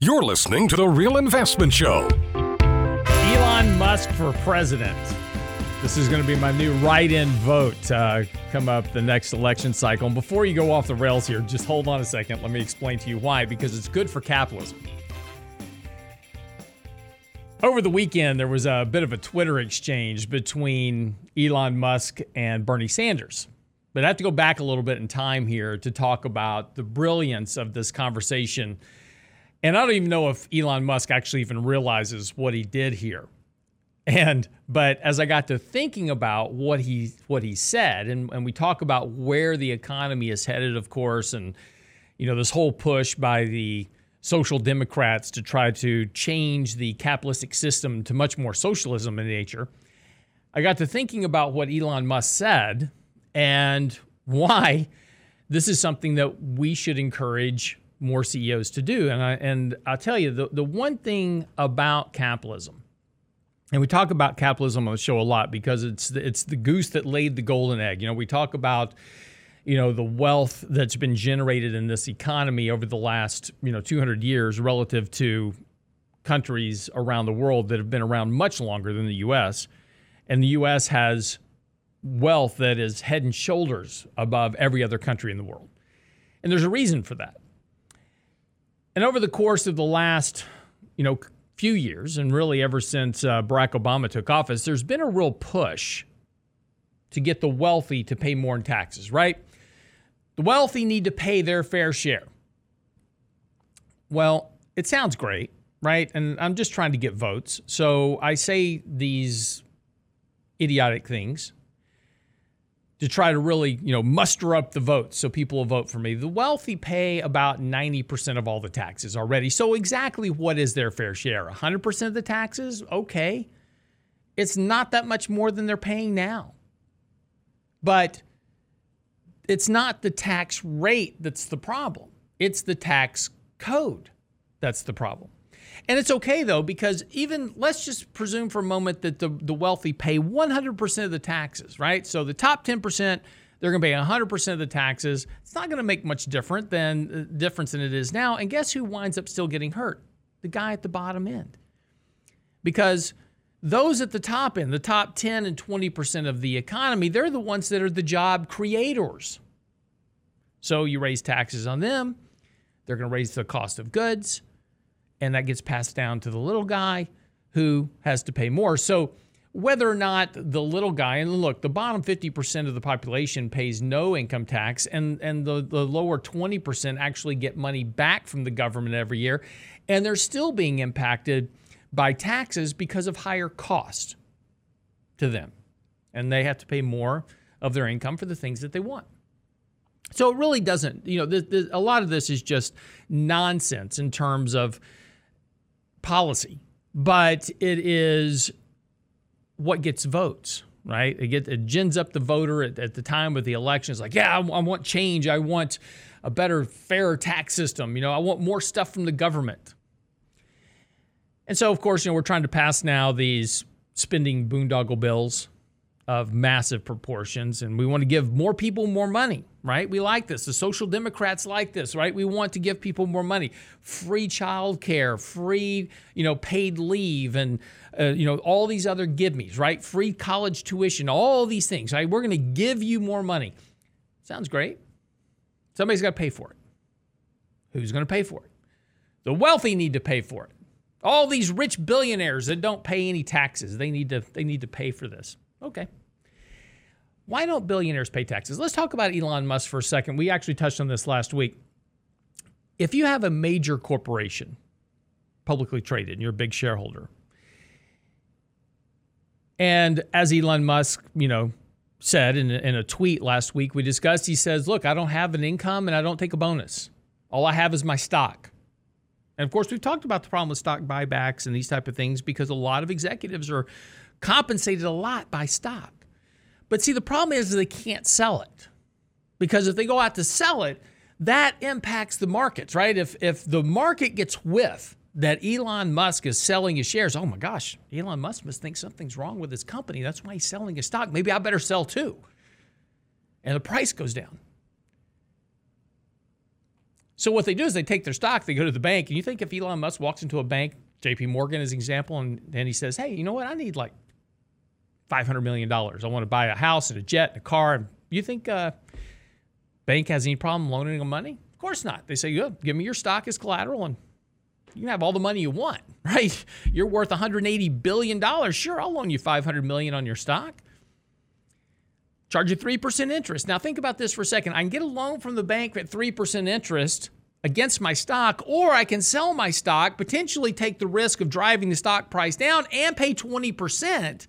You're listening to The Real Investment Show. Elon Musk for president. This is going to be my new write in vote uh, come up the next election cycle. And before you go off the rails here, just hold on a second. Let me explain to you why, because it's good for capitalism. Over the weekend, there was a bit of a Twitter exchange between Elon Musk and Bernie Sanders. But I have to go back a little bit in time here to talk about the brilliance of this conversation and I don't even know if Elon Musk actually even realizes what he did here. And but as I got to thinking about what he what he said, and, and we talk about where the economy is headed, of course, and you know, this whole push by the social democrats to try to change the capitalistic system to much more socialism in nature. I got to thinking about what Elon Musk said and why this is something that we should encourage more CEOs to do. And I and I'll tell you the, the one thing about capitalism, and we talk about capitalism on the show a lot because it's the, it's the goose that laid the golden egg. You know, we talk about you know the wealth that's been generated in this economy over the last you know 200 years relative to countries around the world that have been around much longer than the US and the US has wealth that is head and shoulders above every other country in the world. And there's a reason for that. And over the course of the last, you know, few years, and really ever since uh, Barack Obama took office, there's been a real push to get the wealthy to pay more in taxes, right? The wealthy need to pay their fair share. Well, it sounds great, right? And I'm just trying to get votes. So I say these idiotic things to try to really, you know, muster up the votes so people will vote for me. The wealthy pay about 90% of all the taxes already. So exactly what is their fair share? 100% of the taxes? Okay. It's not that much more than they're paying now. But it's not the tax rate that's the problem. It's the tax code that's the problem. And it's okay though, because even let's just presume for a moment that the, the wealthy pay 100% of the taxes, right? So the top 10%, they're going to pay 100% of the taxes. It's not going to make much different than uh, difference than it is now. And guess who winds up still getting hurt? The guy at the bottom end. Because those at the top end, the top 10 and 20% of the economy, they're the ones that are the job creators. So you raise taxes on them, they're going to raise the cost of goods and that gets passed down to the little guy who has to pay more. So whether or not the little guy and look the bottom 50% of the population pays no income tax and and the, the lower 20% actually get money back from the government every year and they're still being impacted by taxes because of higher cost to them and they have to pay more of their income for the things that they want so it really doesn't you know this, this, a lot of this is just nonsense in terms of policy, but it is what gets votes, right? It, get, it gins up the voter at, at the time of the election. It's like, yeah, I, I want change. I want a better, fairer tax system. You know, I want more stuff from the government. And so, of course, you know, we're trying to pass now these spending boondoggle bills of massive proportions, and we want to give more people more money, right? We like this. The social democrats like this, right? We want to give people more money, free childcare free, you know, paid leave, and uh, you know all these other give me's, right? Free college tuition, all these things, right? We're going to give you more money. Sounds great. Somebody's got to pay for it. Who's going to pay for it? The wealthy need to pay for it. All these rich billionaires that don't pay any taxes, they need to they need to pay for this. Okay. Why don't billionaires pay taxes? Let's talk about Elon Musk for a second. We actually touched on this last week. If you have a major corporation, publicly traded, and you're a big shareholder, and as Elon Musk, you know, said in a, in a tweet last week, we discussed, he says, Look, I don't have an income and I don't take a bonus. All I have is my stock. And of course, we've talked about the problem with stock buybacks and these type of things because a lot of executives are compensated a lot by stock. But see, the problem is they can't sell it because if they go out to sell it, that impacts the markets, right? If if the market gets whiff that Elon Musk is selling his shares, oh my gosh, Elon Musk must think something's wrong with his company. That's why he's selling his stock. Maybe I better sell too. And the price goes down. So what they do is they take their stock, they go to the bank, and you think if Elon Musk walks into a bank, JP Morgan as an example, and then he says, Hey, you know what? I need like $500 million. I want to buy a house and a jet and a car. And you think uh, bank has any problem loaning them money? Of course not. They say, Good, give me your stock as collateral and you can have all the money you want, right? You're worth 180 billion dollars. Sure, I'll loan you 500 million on your stock. Charge you 3% interest. Now think about this for a second. I can get a loan from the bank at 3% interest against my stock, or I can sell my stock, potentially take the risk of driving the stock price down and pay 20%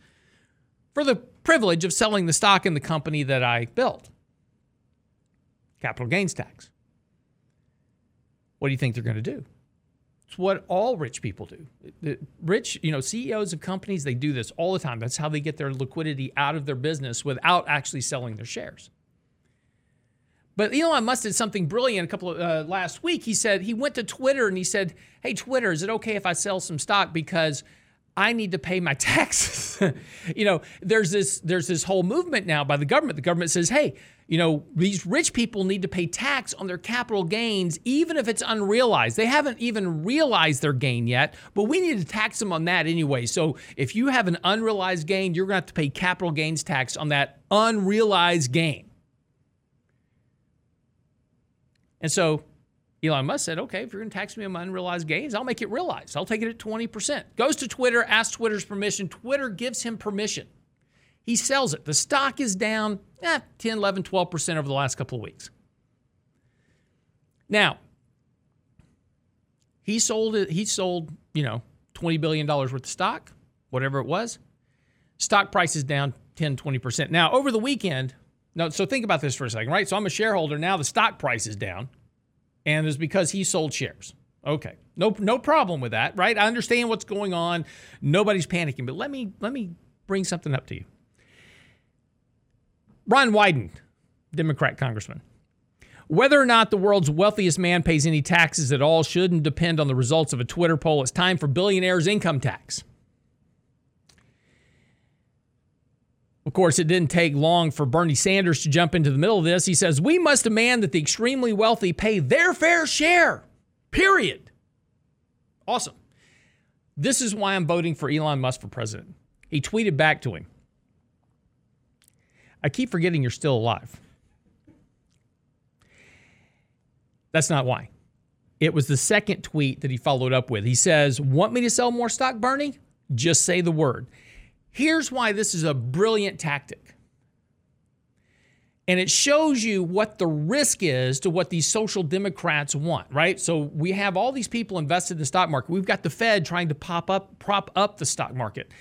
for the privilege of selling the stock in the company that I built. Capital gains tax. What do you think they're going to do? It's what all rich people do. The rich, you know, CEOs of companies, they do this all the time. That's how they get their liquidity out of their business without actually selling their shares. But Elon Musk did something brilliant a couple of uh, last week. He said he went to Twitter and he said, "Hey Twitter, is it okay if I sell some stock because I need to pay my taxes?" you know, there's this there's this whole movement now by the government. The government says, "Hey, you know, these rich people need to pay tax on their capital gains, even if it's unrealized. They haven't even realized their gain yet, but we need to tax them on that anyway. So if you have an unrealized gain, you're going to have to pay capital gains tax on that unrealized gain. And so Elon Musk said, okay, if you're going to tax me on my unrealized gains, I'll make it realized. I'll take it at 20%. Goes to Twitter, asks Twitter's permission. Twitter gives him permission. He sells it. The stock is down eh, 10, 11, 12% over the last couple of weeks. Now, he sold it, he sold, you know, $20 billion worth of stock, whatever it was. Stock price is down 10, 20%. Now, over the weekend, now, so think about this for a second, right? So I'm a shareholder. Now the stock price is down, and it's because he sold shares. Okay. No, no problem with that, right? I understand what's going on. Nobody's panicking, but let me let me bring something up to you. Ron Wyden, Democrat congressman. Whether or not the world's wealthiest man pays any taxes at all shouldn't depend on the results of a Twitter poll. It's time for billionaires' income tax. Of course, it didn't take long for Bernie Sanders to jump into the middle of this. He says, We must demand that the extremely wealthy pay their fair share, period. Awesome. This is why I'm voting for Elon Musk for president. He tweeted back to him I keep forgetting you're still alive. That's not why. It was the second tweet that he followed up with. He says, Want me to sell more stock, Bernie? Just say the word. Here's why this is a brilliant tactic. And it shows you what the risk is to what these social democrats want, right? So we have all these people invested in the stock market. We've got the Fed trying to pop up, prop up the stock market.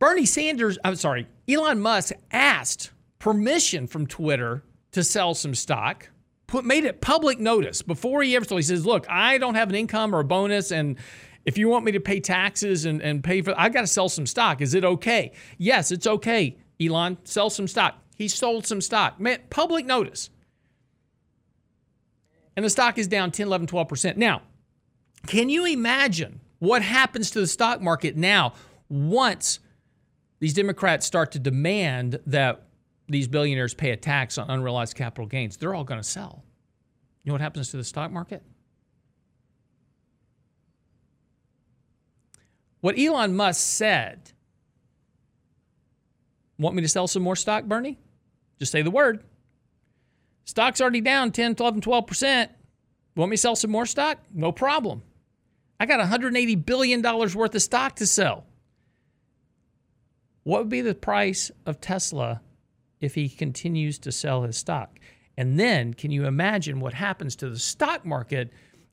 Bernie Sanders, I'm sorry, Elon Musk asked permission from Twitter to sell some stock, put made it public notice before he ever told. He says, "Look, I don't have an income or a bonus, and if you want me to pay taxes and, and pay for, I got to sell some stock. Is it okay? Yes, it's okay. Elon, sell some stock. He sold some stock. Man, public notice. And the stock is down 10, 11, 12%. Now, can you imagine what happens to the stock market now once these Democrats start to demand that these billionaires pay a tax on unrealized capital gains? They're all going to sell. You know what happens to the stock market? What Elon Musk said, want me to sell some more stock, Bernie? Just say the word. Stock's already down 10, 11, 12%. Want me to sell some more stock? No problem. I got $180 billion worth of stock to sell. What would be the price of Tesla if he continues to sell his stock? And then, can you imagine what happens to the stock market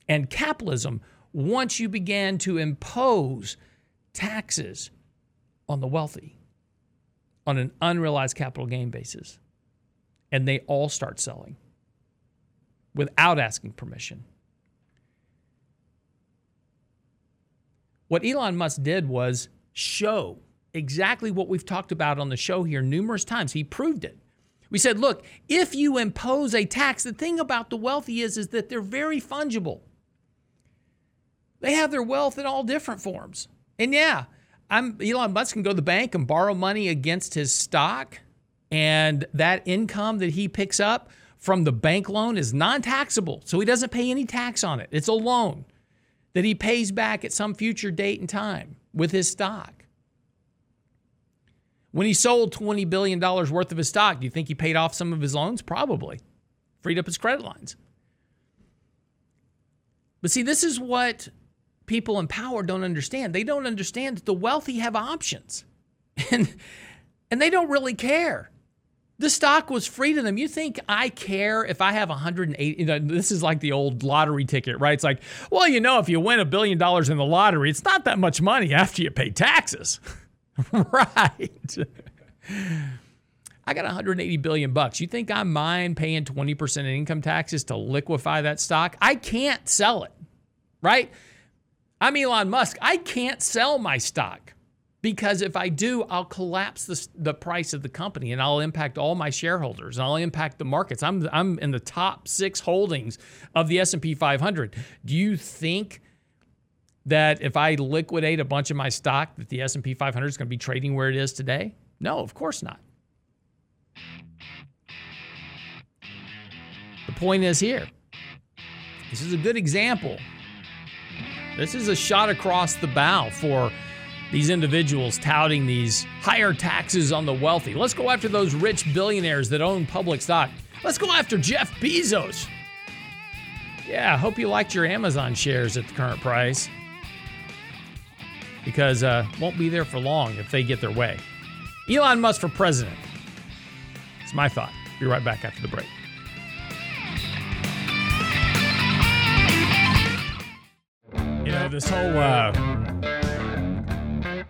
and capitalism once you began to impose taxes on the wealthy on an unrealized capital gain basis? And they all start selling without asking permission. What Elon Musk did was show exactly what we've talked about on the show here numerous times. He proved it. We said, look, if you impose a tax, the thing about the wealthy is, is that they're very fungible. They have their wealth in all different forms. And yeah, I'm Elon Musk can go to the bank and borrow money against his stock, and that income that he picks up from the bank loan is non taxable. So he doesn't pay any tax on it. It's a loan that he pays back at some future date and time with his stock. When he sold $20 billion worth of his stock, do you think he paid off some of his loans? Probably. Freed up his credit lines. But see, this is what people in power don't understand. They don't understand that the wealthy have options. And and they don't really care. The stock was free to them. You think I care if I have 180? You know, this is like the old lottery ticket, right? It's like, well, you know, if you win a billion dollars in the lottery, it's not that much money after you pay taxes, right? I got 180 billion bucks. You think I mind paying 20% in income taxes to liquefy that stock? I can't sell it, right? I'm Elon Musk. I can't sell my stock because if I do, I'll collapse the, the price of the company and I'll impact all my shareholders and I'll impact the markets. I'm, I'm in the top six holdings of the S&P 500. Do you think that if I liquidate a bunch of my stock that the S&P 500 is going to be trading where it is today? No, of course not. The point is here. This is a good example. This is a shot across the bow for these individuals touting these higher taxes on the wealthy. Let's go after those rich billionaires that own public stock. Let's go after Jeff Bezos. Yeah, I hope you liked your Amazon shares at the current price because uh, won't be there for long if they get their way. Elon Musk for president. It's my thought. Be right back after the break. This whole uh,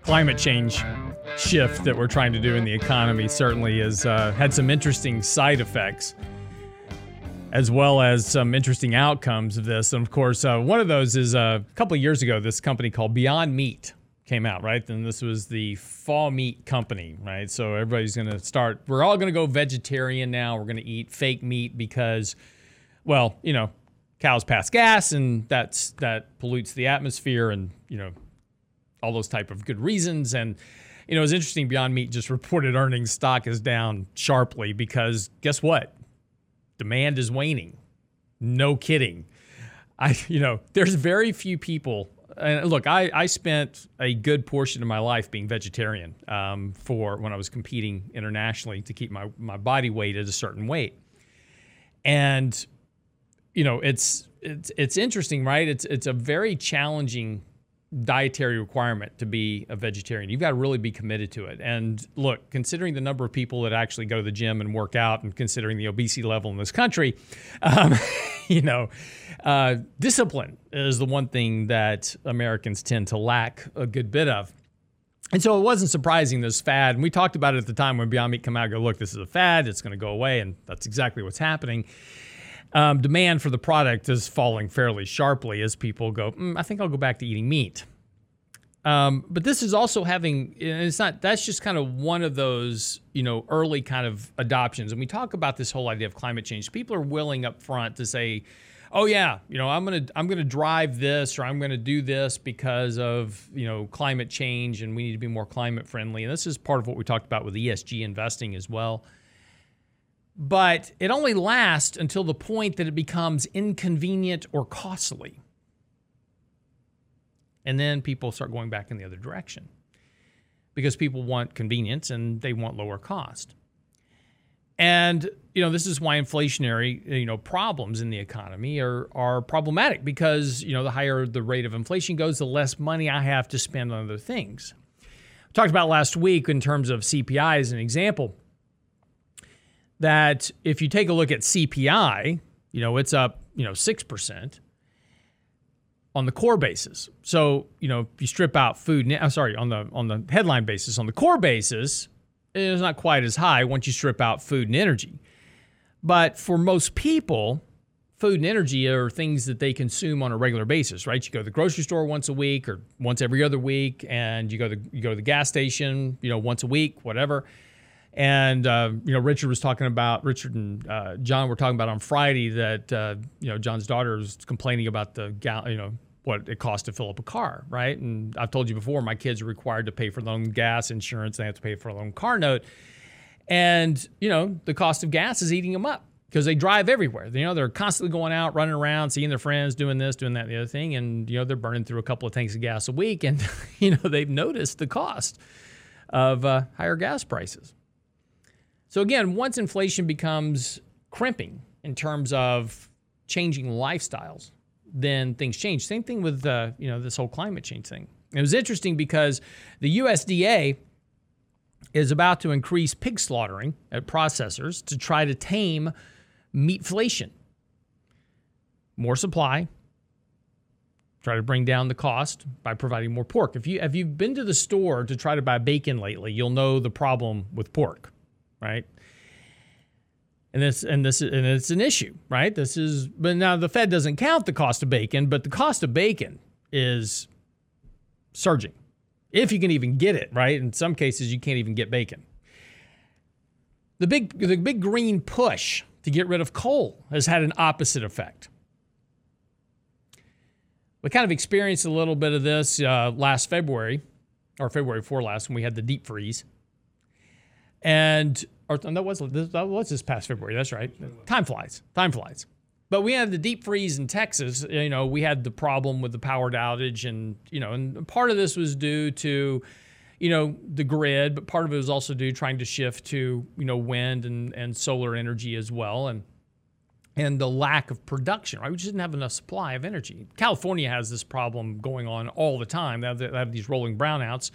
climate change shift that we're trying to do in the economy certainly has uh, had some interesting side effects as well as some interesting outcomes of this. And of course, uh, one of those is uh, a couple of years ago, this company called Beyond Meat came out, right? And this was the fall meat company, right? So everybody's going to start, we're all going to go vegetarian now. We're going to eat fake meat because, well, you know, cows pass gas and that's that pollutes the atmosphere and, you know, all those type of good reasons. And, you know, it's interesting. Beyond Meat just reported earnings stock is down sharply because guess what? Demand is waning. No kidding. I, you know, there's very few people and look, I, I spent a good portion of my life being vegetarian um, for when I was competing internationally to keep my, my body weight at a certain weight. And, you know, it's, it's, it's interesting, right? It's, it's a very challenging dietary requirement to be a vegetarian. You've got to really be committed to it. And look, considering the number of people that actually go to the gym and work out, and considering the obesity level in this country, um, you know, uh, discipline is the one thing that Americans tend to lack a good bit of. And so it wasn't surprising this fad. And we talked about it at the time when Beyond Meat came out. Go look, this is a fad. It's going to go away, and that's exactly what's happening. Um, demand for the product is falling fairly sharply as people go. Mm, I think I'll go back to eating meat. Um, but this is also having, it's not, that's just kind of one of those, you know, early kind of adoptions. And we talk about this whole idea of climate change. People are willing up front to say, oh yeah, you know, I'm gonna I'm gonna drive this or I'm gonna do this because of you know climate change and we need to be more climate friendly. And this is part of what we talked about with ESG investing as well. But it only lasts until the point that it becomes inconvenient or costly. And then people start going back in the other direction because people want convenience and they want lower cost. And you know this is why inflationary you know problems in the economy are are problematic because you know the higher the rate of inflation goes, the less money I have to spend on other things. We talked about last week in terms of CPI as an example that if you take a look at CPI, you know it's up you know six percent on the core basis. So you know if you strip out food, I'm sorry on the on the headline basis on the core basis it's not quite as high once you strip out food and energy. But for most people, food and energy are things that they consume on a regular basis, right? You go to the grocery store once a week or once every other week, and you go to you go to the gas station, you know, once a week, whatever. And uh, you know, Richard was talking about Richard and uh, John were talking about on Friday that uh, you know John's daughter was complaining about the gal, you know, what it costs to fill up a car, right? And I've told you before, my kids are required to pay for their own gas insurance. They have to pay for their own car note. And, you know, the cost of gas is eating them up. because they drive everywhere. You know, they're constantly going out, running around, seeing their friends, doing this, doing that, the other thing, and you know they're burning through a couple of tanks of gas a week, and you know they've noticed the cost of uh, higher gas prices. So again, once inflation becomes crimping in terms of changing lifestyles, then things change. Same thing with uh, you know this whole climate change thing. It was interesting because the USDA is about to increase pig slaughtering at processors to try to tame meatflation. More supply, try to bring down the cost by providing more pork. If you have you been to the store to try to buy bacon lately, you'll know the problem with pork, right? And this and this and it's an issue, right? This is but now the Fed doesn't count the cost of bacon, but the cost of bacon is surging. If you can even get it, right? In some cases you can't even get bacon. The big the big green push to get rid of coal has had an opposite effect. We kind of experienced a little bit of this uh, last February, or February 4 last, when we had the deep freeze. And, or that was, that was this past February, that's right. Time flies, time flies. But we had the deep freeze in Texas. You know, we had the problem with the power outage, and, you know, and part of this was due to, you know, the grid, but part of it was also due trying to shift to, you know, wind and, and solar energy as well. And and the lack of production, right? We just didn't have enough supply of energy. California has this problem going on all the time. They have, they have these rolling brownouts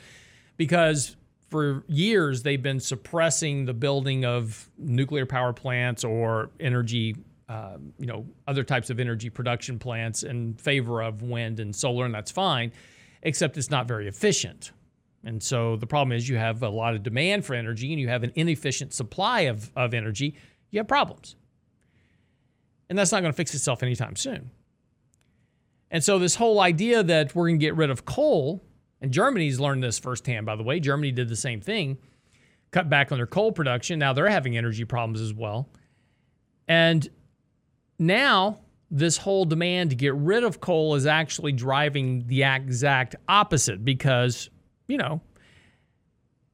because for years they've been suppressing the building of nuclear power plants or energy, uh, you know, other types of energy production plants in favor of wind and solar, and that's fine, except it's not very efficient. And so the problem is you have a lot of demand for energy and you have an inefficient supply of, of energy, you have problems. And that's not going to fix itself anytime soon. And so this whole idea that we're going to get rid of coal, and Germany's learned this firsthand, by the way. Germany did the same thing, cut back on their coal production. Now they're having energy problems as well. And now this whole demand to get rid of coal is actually driving the exact opposite because you know,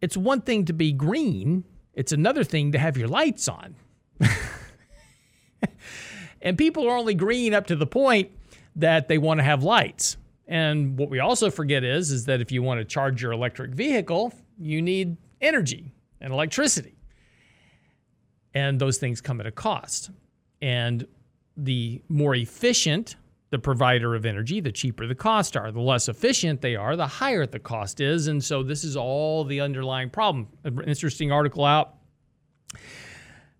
it's one thing to be green, it's another thing to have your lights on. and people are only green up to the point that they want to have lights. And what we also forget is is that if you want to charge your electric vehicle, you need energy and electricity. And those things come at a cost. And the more efficient the provider of energy, the cheaper the costs are. The less efficient they are, the higher the cost is. And so this is all the underlying problem. An interesting article out.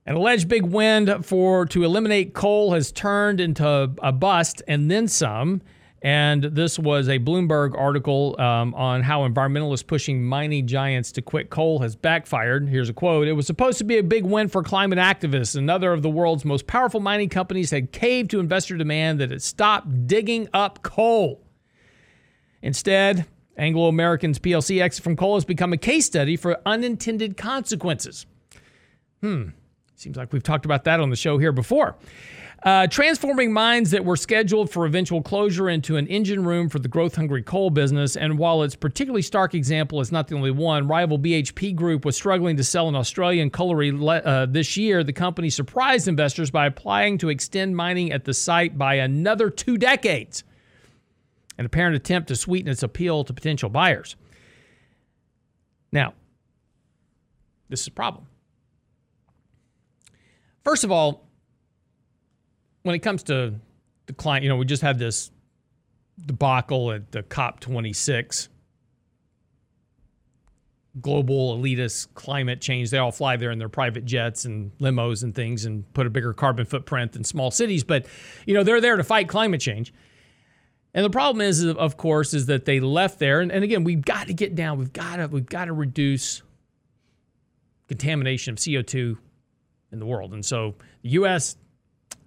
An alleged big win for to eliminate coal has turned into a bust and then some. And this was a Bloomberg article um, on how environmentalists pushing mining giants to quit coal has backfired. Here's a quote It was supposed to be a big win for climate activists. Another of the world's most powerful mining companies had caved to investor demand that it stop digging up coal. Instead, Anglo American's PLC exit from coal has become a case study for unintended consequences. Hmm. Seems like we've talked about that on the show here before. Uh, transforming mines that were scheduled for eventual closure into an engine room for the growth hungry coal business. And while its particularly stark example is not the only one, rival BHP Group was struggling to sell an Australian colliery le- uh, this year. The company surprised investors by applying to extend mining at the site by another two decades, an apparent attempt to sweeten its appeal to potential buyers. Now, this is a problem. First of all, when it comes to the client, you know, we just had this debacle at the COP26 global elitist climate change. They all fly there in their private jets and limos and things and put a bigger carbon footprint than small cities. But, you know, they're there to fight climate change. And the problem is, of course, is that they left there. And, and again, we've got to get down. We've got to, we've got to reduce contamination of CO2 in the world. And so the U.S.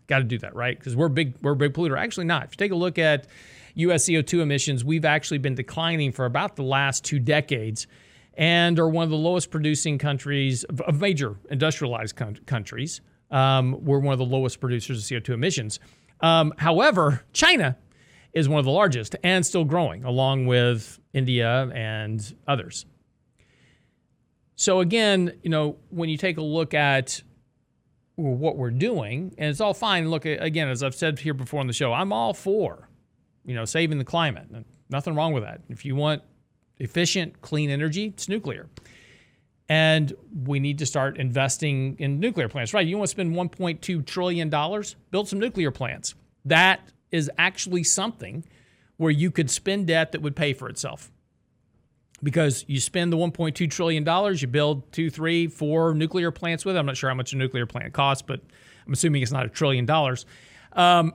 Got to do that, right? Because we're big, we're a big polluter. Actually, not. If you take a look at U.S. CO2 emissions, we've actually been declining for about the last two decades, and are one of the lowest producing countries of major industrialized countries. Um, we're one of the lowest producers of CO2 emissions. Um, however, China is one of the largest and still growing, along with India and others. So again, you know, when you take a look at what we're doing, and it's all fine. Look, again, as I've said here before on the show, I'm all for, you know, saving the climate. Nothing wrong with that. If you want efficient, clean energy, it's nuclear. And we need to start investing in nuclear plants, right? You want to spend $1.2 trillion? Build some nuclear plants. That is actually something where you could spend debt that would pay for itself. Because you spend the $1.2 trillion, you build two, three, four nuclear plants with it. I'm not sure how much a nuclear plant costs, but I'm assuming it's not a trillion dollars. Um,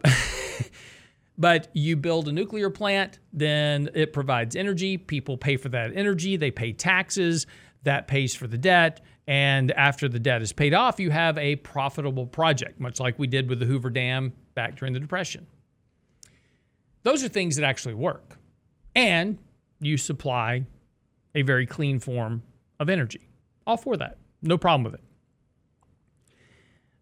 but you build a nuclear plant, then it provides energy. People pay for that energy, they pay taxes that pays for the debt. And after the debt is paid off, you have a profitable project, much like we did with the Hoover Dam back during the Depression. Those are things that actually work. And you supply a very clean form of energy. All for that. No problem with it.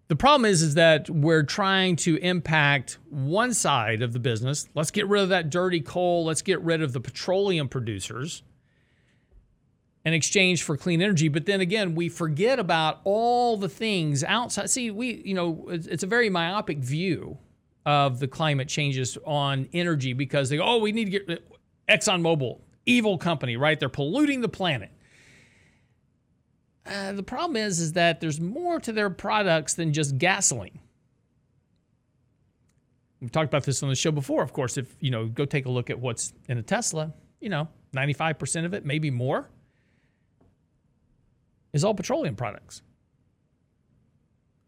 The problem is, is that we're trying to impact one side of the business. Let's get rid of that dirty coal. Let's get rid of the petroleum producers in exchange for clean energy. But then again, we forget about all the things outside. See, we, you know, it's a very myopic view of the climate changes on energy because they go, oh, we need to get uh, ExxonMobil, evil company, right? They're polluting the planet. Uh, the problem is, is that there's more to their products than just gasoline. We've talked about this on the show before. Of course, if you know, go take a look at what's in a Tesla. You know, 95% of it, maybe more, is all petroleum products.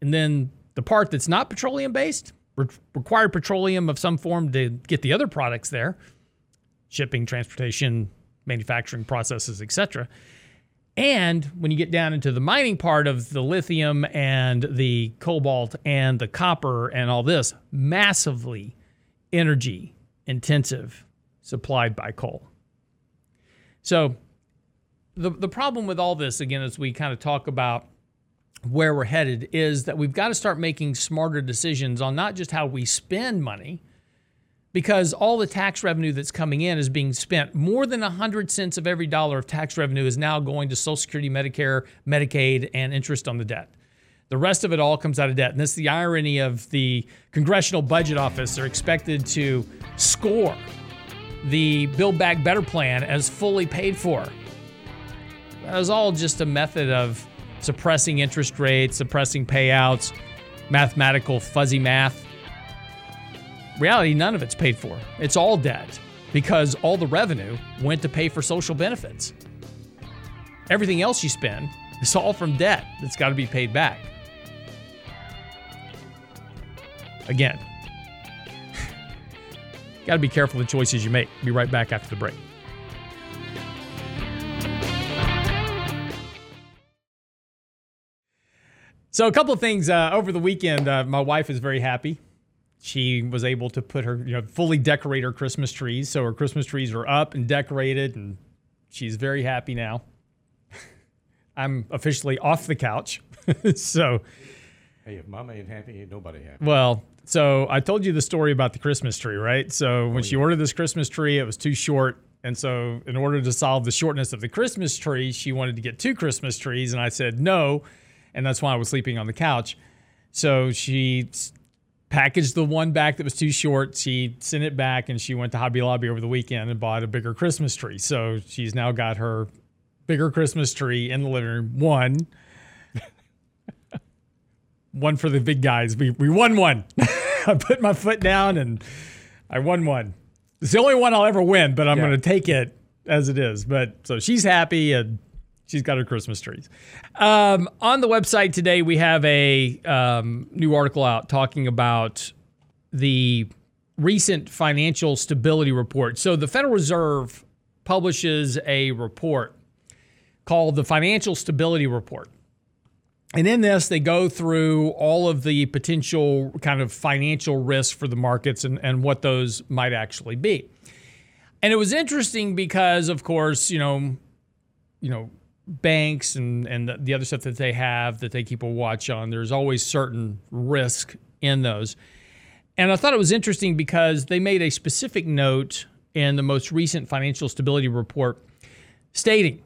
And then the part that's not petroleum based re- required petroleum of some form to get the other products there shipping, transportation, manufacturing processes, etc. And when you get down into the mining part of the lithium and the cobalt and the copper and all this, massively energy intensive supplied by coal. So the, the problem with all this, again, as we kind of talk about where we're headed, is that we've got to start making smarter decisions on not just how we spend money, because all the tax revenue that's coming in is being spent. More than 100 cents of every dollar of tax revenue is now going to Social Security, Medicare, Medicaid, and interest on the debt. The rest of it all comes out of debt. And this is the irony of the Congressional Budget Office. They're expected to score the Build Back Better plan as fully paid for. That was all just a method of suppressing interest rates, suppressing payouts, mathematical fuzzy math. Reality, none of it's paid for. It's all debt because all the revenue went to pay for social benefits. Everything else you spend is all from debt that's got to be paid back. Again, got to be careful the choices you make. Be right back after the break. So a couple of things uh, over the weekend. Uh, my wife is very happy. She was able to put her, you know, fully decorate her Christmas trees. So her Christmas trees are up and decorated, and she's very happy now. I'm officially off the couch. so, hey, if mama ain't happy, ain't nobody happy. Well, so I told you the story about the Christmas tree, right? So oh, when oh, she ordered this Christmas tree, it was too short. And so, in order to solve the shortness of the Christmas tree, she wanted to get two Christmas trees. And I said, no, and that's why I was sleeping on the couch. So she packaged the one back that was too short. She sent it back, and she went to Hobby Lobby over the weekend and bought a bigger Christmas tree. So she's now got her bigger Christmas tree in the living room. One. one for the big guys. We we won one. I put my foot down and I won one. It's the only one I'll ever win, but I'm yeah. going to take it as it is. But so she's happy and She's got her Christmas trees. Um, on the website today, we have a um, new article out talking about the recent financial stability report. So, the Federal Reserve publishes a report called the Financial Stability Report. And in this, they go through all of the potential kind of financial risks for the markets and, and what those might actually be. And it was interesting because, of course, you know, you know, banks and, and the other stuff that they have that they keep a watch on, there's always certain risk in those. And I thought it was interesting because they made a specific note in the most recent financial stability report stating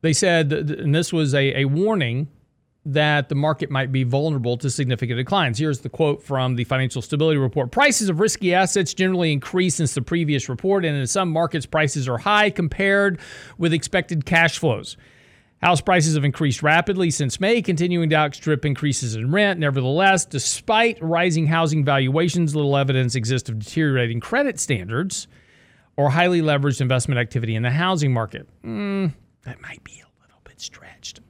they said, and this was a, a warning that the market might be vulnerable to significant declines. Here's the quote from the Financial Stability Report Prices of risky assets generally increase since the previous report, and in some markets, prices are high compared with expected cash flows. House prices have increased rapidly since May, continuing to outstrip increases in rent. Nevertheless, despite rising housing valuations, little evidence exists of deteriorating credit standards or highly leveraged investment activity in the housing market. Mm, that might be a little bit stretched.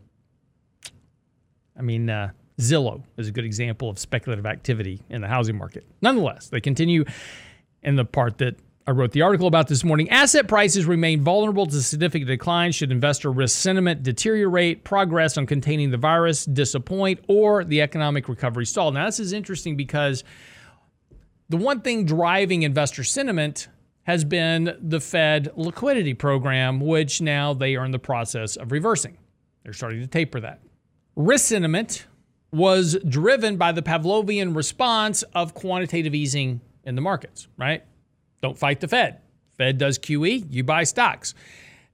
I mean, uh, Zillow is a good example of speculative activity in the housing market. Nonetheless, they continue in the part that I wrote the article about this morning. Asset prices remain vulnerable to significant decline should investor risk sentiment deteriorate, progress on containing the virus disappoint, or the economic recovery stall. Now, this is interesting because the one thing driving investor sentiment has been the Fed liquidity program, which now they are in the process of reversing. They're starting to taper that. Risk sentiment was driven by the Pavlovian response of quantitative easing in the markets, right? Don't fight the Fed. Fed does QE, you buy stocks.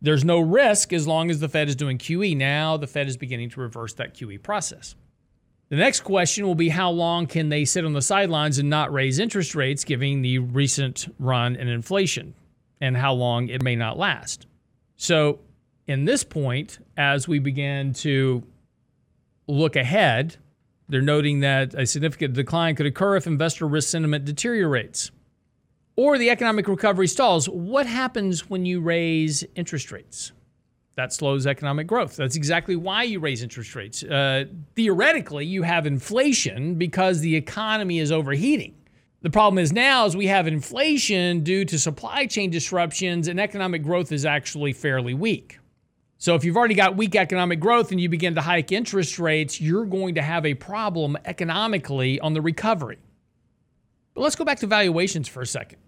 There's no risk as long as the Fed is doing QE. Now the Fed is beginning to reverse that QE process. The next question will be how long can they sit on the sidelines and not raise interest rates given the recent run in inflation and how long it may not last. So, in this point, as we begin to look ahead, they're noting that a significant decline could occur if investor risk sentiment deteriorates or the economic recovery stalls, what happens when you raise interest rates? That slows economic growth. That's exactly why you raise interest rates. Uh, theoretically, you have inflation because the economy is overheating. The problem is now is we have inflation due to supply chain disruptions and economic growth is actually fairly weak. So if you've already got weak economic growth and you begin to hike interest rates, you're going to have a problem economically on the recovery. But let's go back to valuations for a second.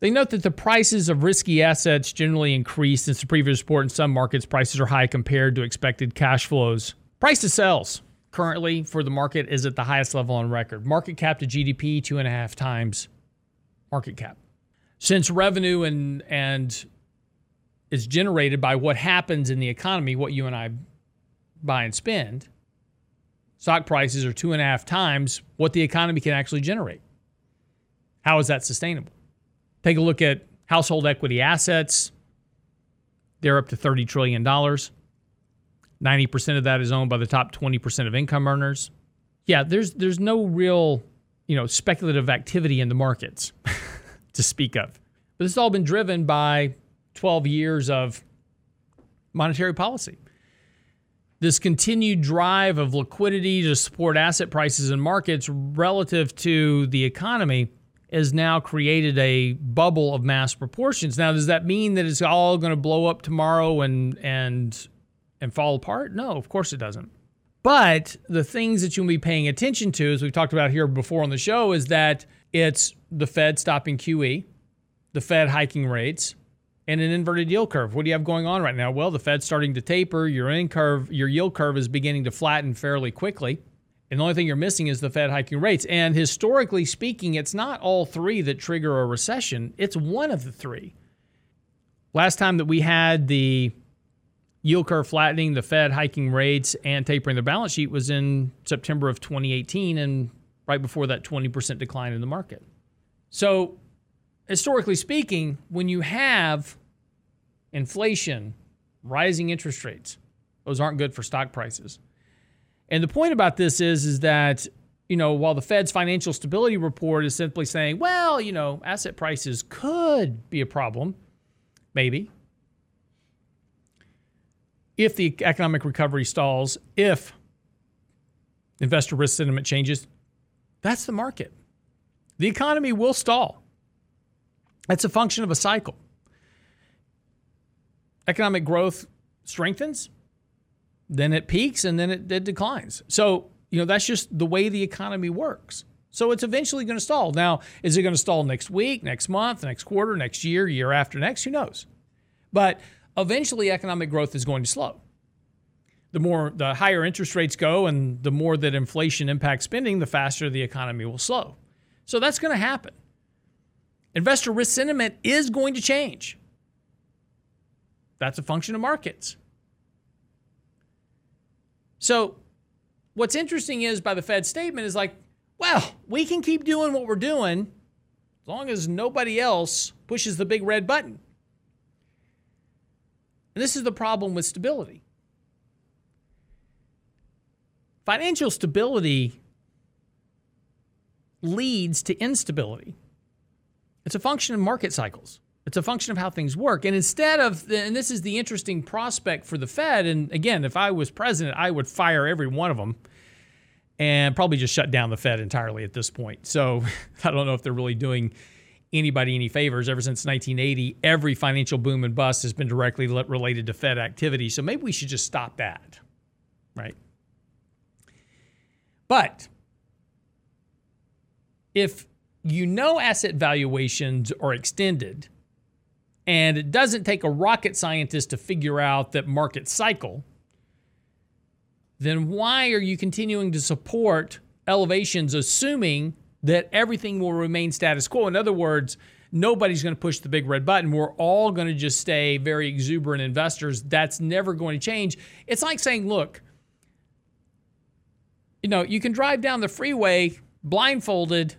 They note that the prices of risky assets generally increase since the previous report. In some markets, prices are high compared to expected cash flows. Price to sales currently for the market is at the highest level on record. Market cap to GDP, two and a half times market cap. Since revenue and and is generated by what happens in the economy, what you and I buy and spend, stock prices are two and a half times what the economy can actually generate. How is that sustainable? Take a look at household equity assets. They're up to $30 trillion. 90% of that is owned by the top 20% of income earners. Yeah, there's there's no real, you know, speculative activity in the markets to speak of. But this has all been driven by 12 years of monetary policy. This continued drive of liquidity to support asset prices and markets relative to the economy has now created a bubble of mass proportions. Now, does that mean that it's all going to blow up tomorrow and and and fall apart? No, of course it doesn't. But the things that you'll be paying attention to, as we've talked about here before on the show, is that it's the Fed stopping QE, the Fed hiking rates, and an inverted yield curve. What do you have going on right now? Well, the Fed's starting to taper. Your in curve, your yield curve is beginning to flatten fairly quickly. And the only thing you're missing is the Fed hiking rates. And historically speaking, it's not all three that trigger a recession, it's one of the three. Last time that we had the yield curve flattening, the Fed hiking rates, and tapering the balance sheet was in September of 2018 and right before that 20% decline in the market. So, historically speaking, when you have inflation, rising interest rates, those aren't good for stock prices. And the point about this is, is that, you know, while the Fed's financial stability report is simply saying, well, you know, asset prices could be a problem, maybe. If the economic recovery stalls, if investor risk sentiment changes, that's the market. The economy will stall. That's a function of a cycle. Economic growth strengthens, then it peaks and then it, it declines. So, you know, that's just the way the economy works. So it's eventually going to stall. Now, is it going to stall next week, next month, next quarter, next year, year after next? Who knows? But eventually economic growth is going to slow. The more the higher interest rates go and the more that inflation impacts spending, the faster the economy will slow. So that's going to happen. Investor risk sentiment is going to change. That's a function of markets. So what's interesting is by the Fed statement is like, well, we can keep doing what we're doing as long as nobody else pushes the big red button. And this is the problem with stability. Financial stability leads to instability. It's a function of market cycles. It's a function of how things work. And instead of, and this is the interesting prospect for the Fed. And again, if I was president, I would fire every one of them and probably just shut down the Fed entirely at this point. So I don't know if they're really doing anybody any favors. Ever since 1980, every financial boom and bust has been directly related to Fed activity. So maybe we should just stop that, right? But if you know asset valuations are extended, and it doesn't take a rocket scientist to figure out that market cycle, then why are you continuing to support elevations assuming that everything will remain status quo? In other words, nobody's going to push the big red button. We're all going to just stay very exuberant investors. That's never going to change. It's like saying, look, you know, you can drive down the freeway blindfolded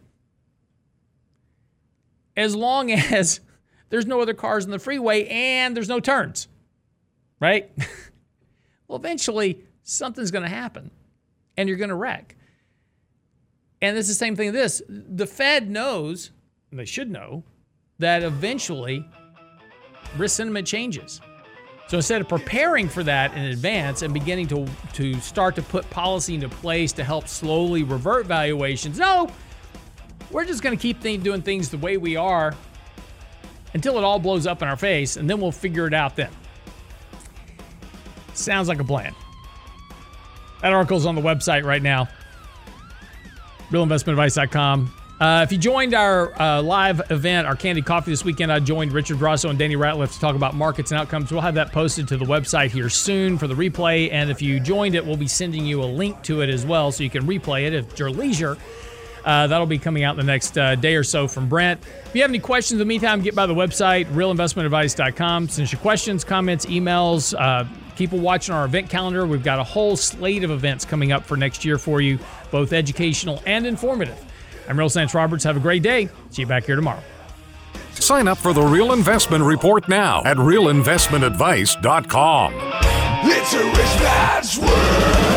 as long as there's no other cars in the freeway and there's no turns, right? well, eventually something's going to happen and you're going to wreck. And it's the same thing as this. The Fed knows, and they should know, that eventually risk sentiment changes. So instead of preparing for that in advance and beginning to, to start to put policy into place to help slowly revert valuations, no, we're just going to keep doing things the way we are until it all blows up in our face, and then we'll figure it out then. Sounds like a plan. That article's on the website right now, realinvestmentadvice.com. Uh, if you joined our uh, live event, our Candid Coffee this weekend, I joined Richard Rosso and Danny Ratliff to talk about markets and outcomes. We'll have that posted to the website here soon for the replay. And if you joined it, we'll be sending you a link to it as well so you can replay it at your leisure. Uh, that'll be coming out in the next uh, day or so from Brent. If you have any questions in the meantime, get by the website, realinvestmentadvice.com. Send your questions, comments, emails. Uh, keep watching our event calendar. We've got a whole slate of events coming up for next year for you, both educational and informative. I'm Real Lance Roberts. Have a great day. See you back here tomorrow. Sign up for the Real Investment Report now at realinvestmentadvice.com. It's a rich man's world.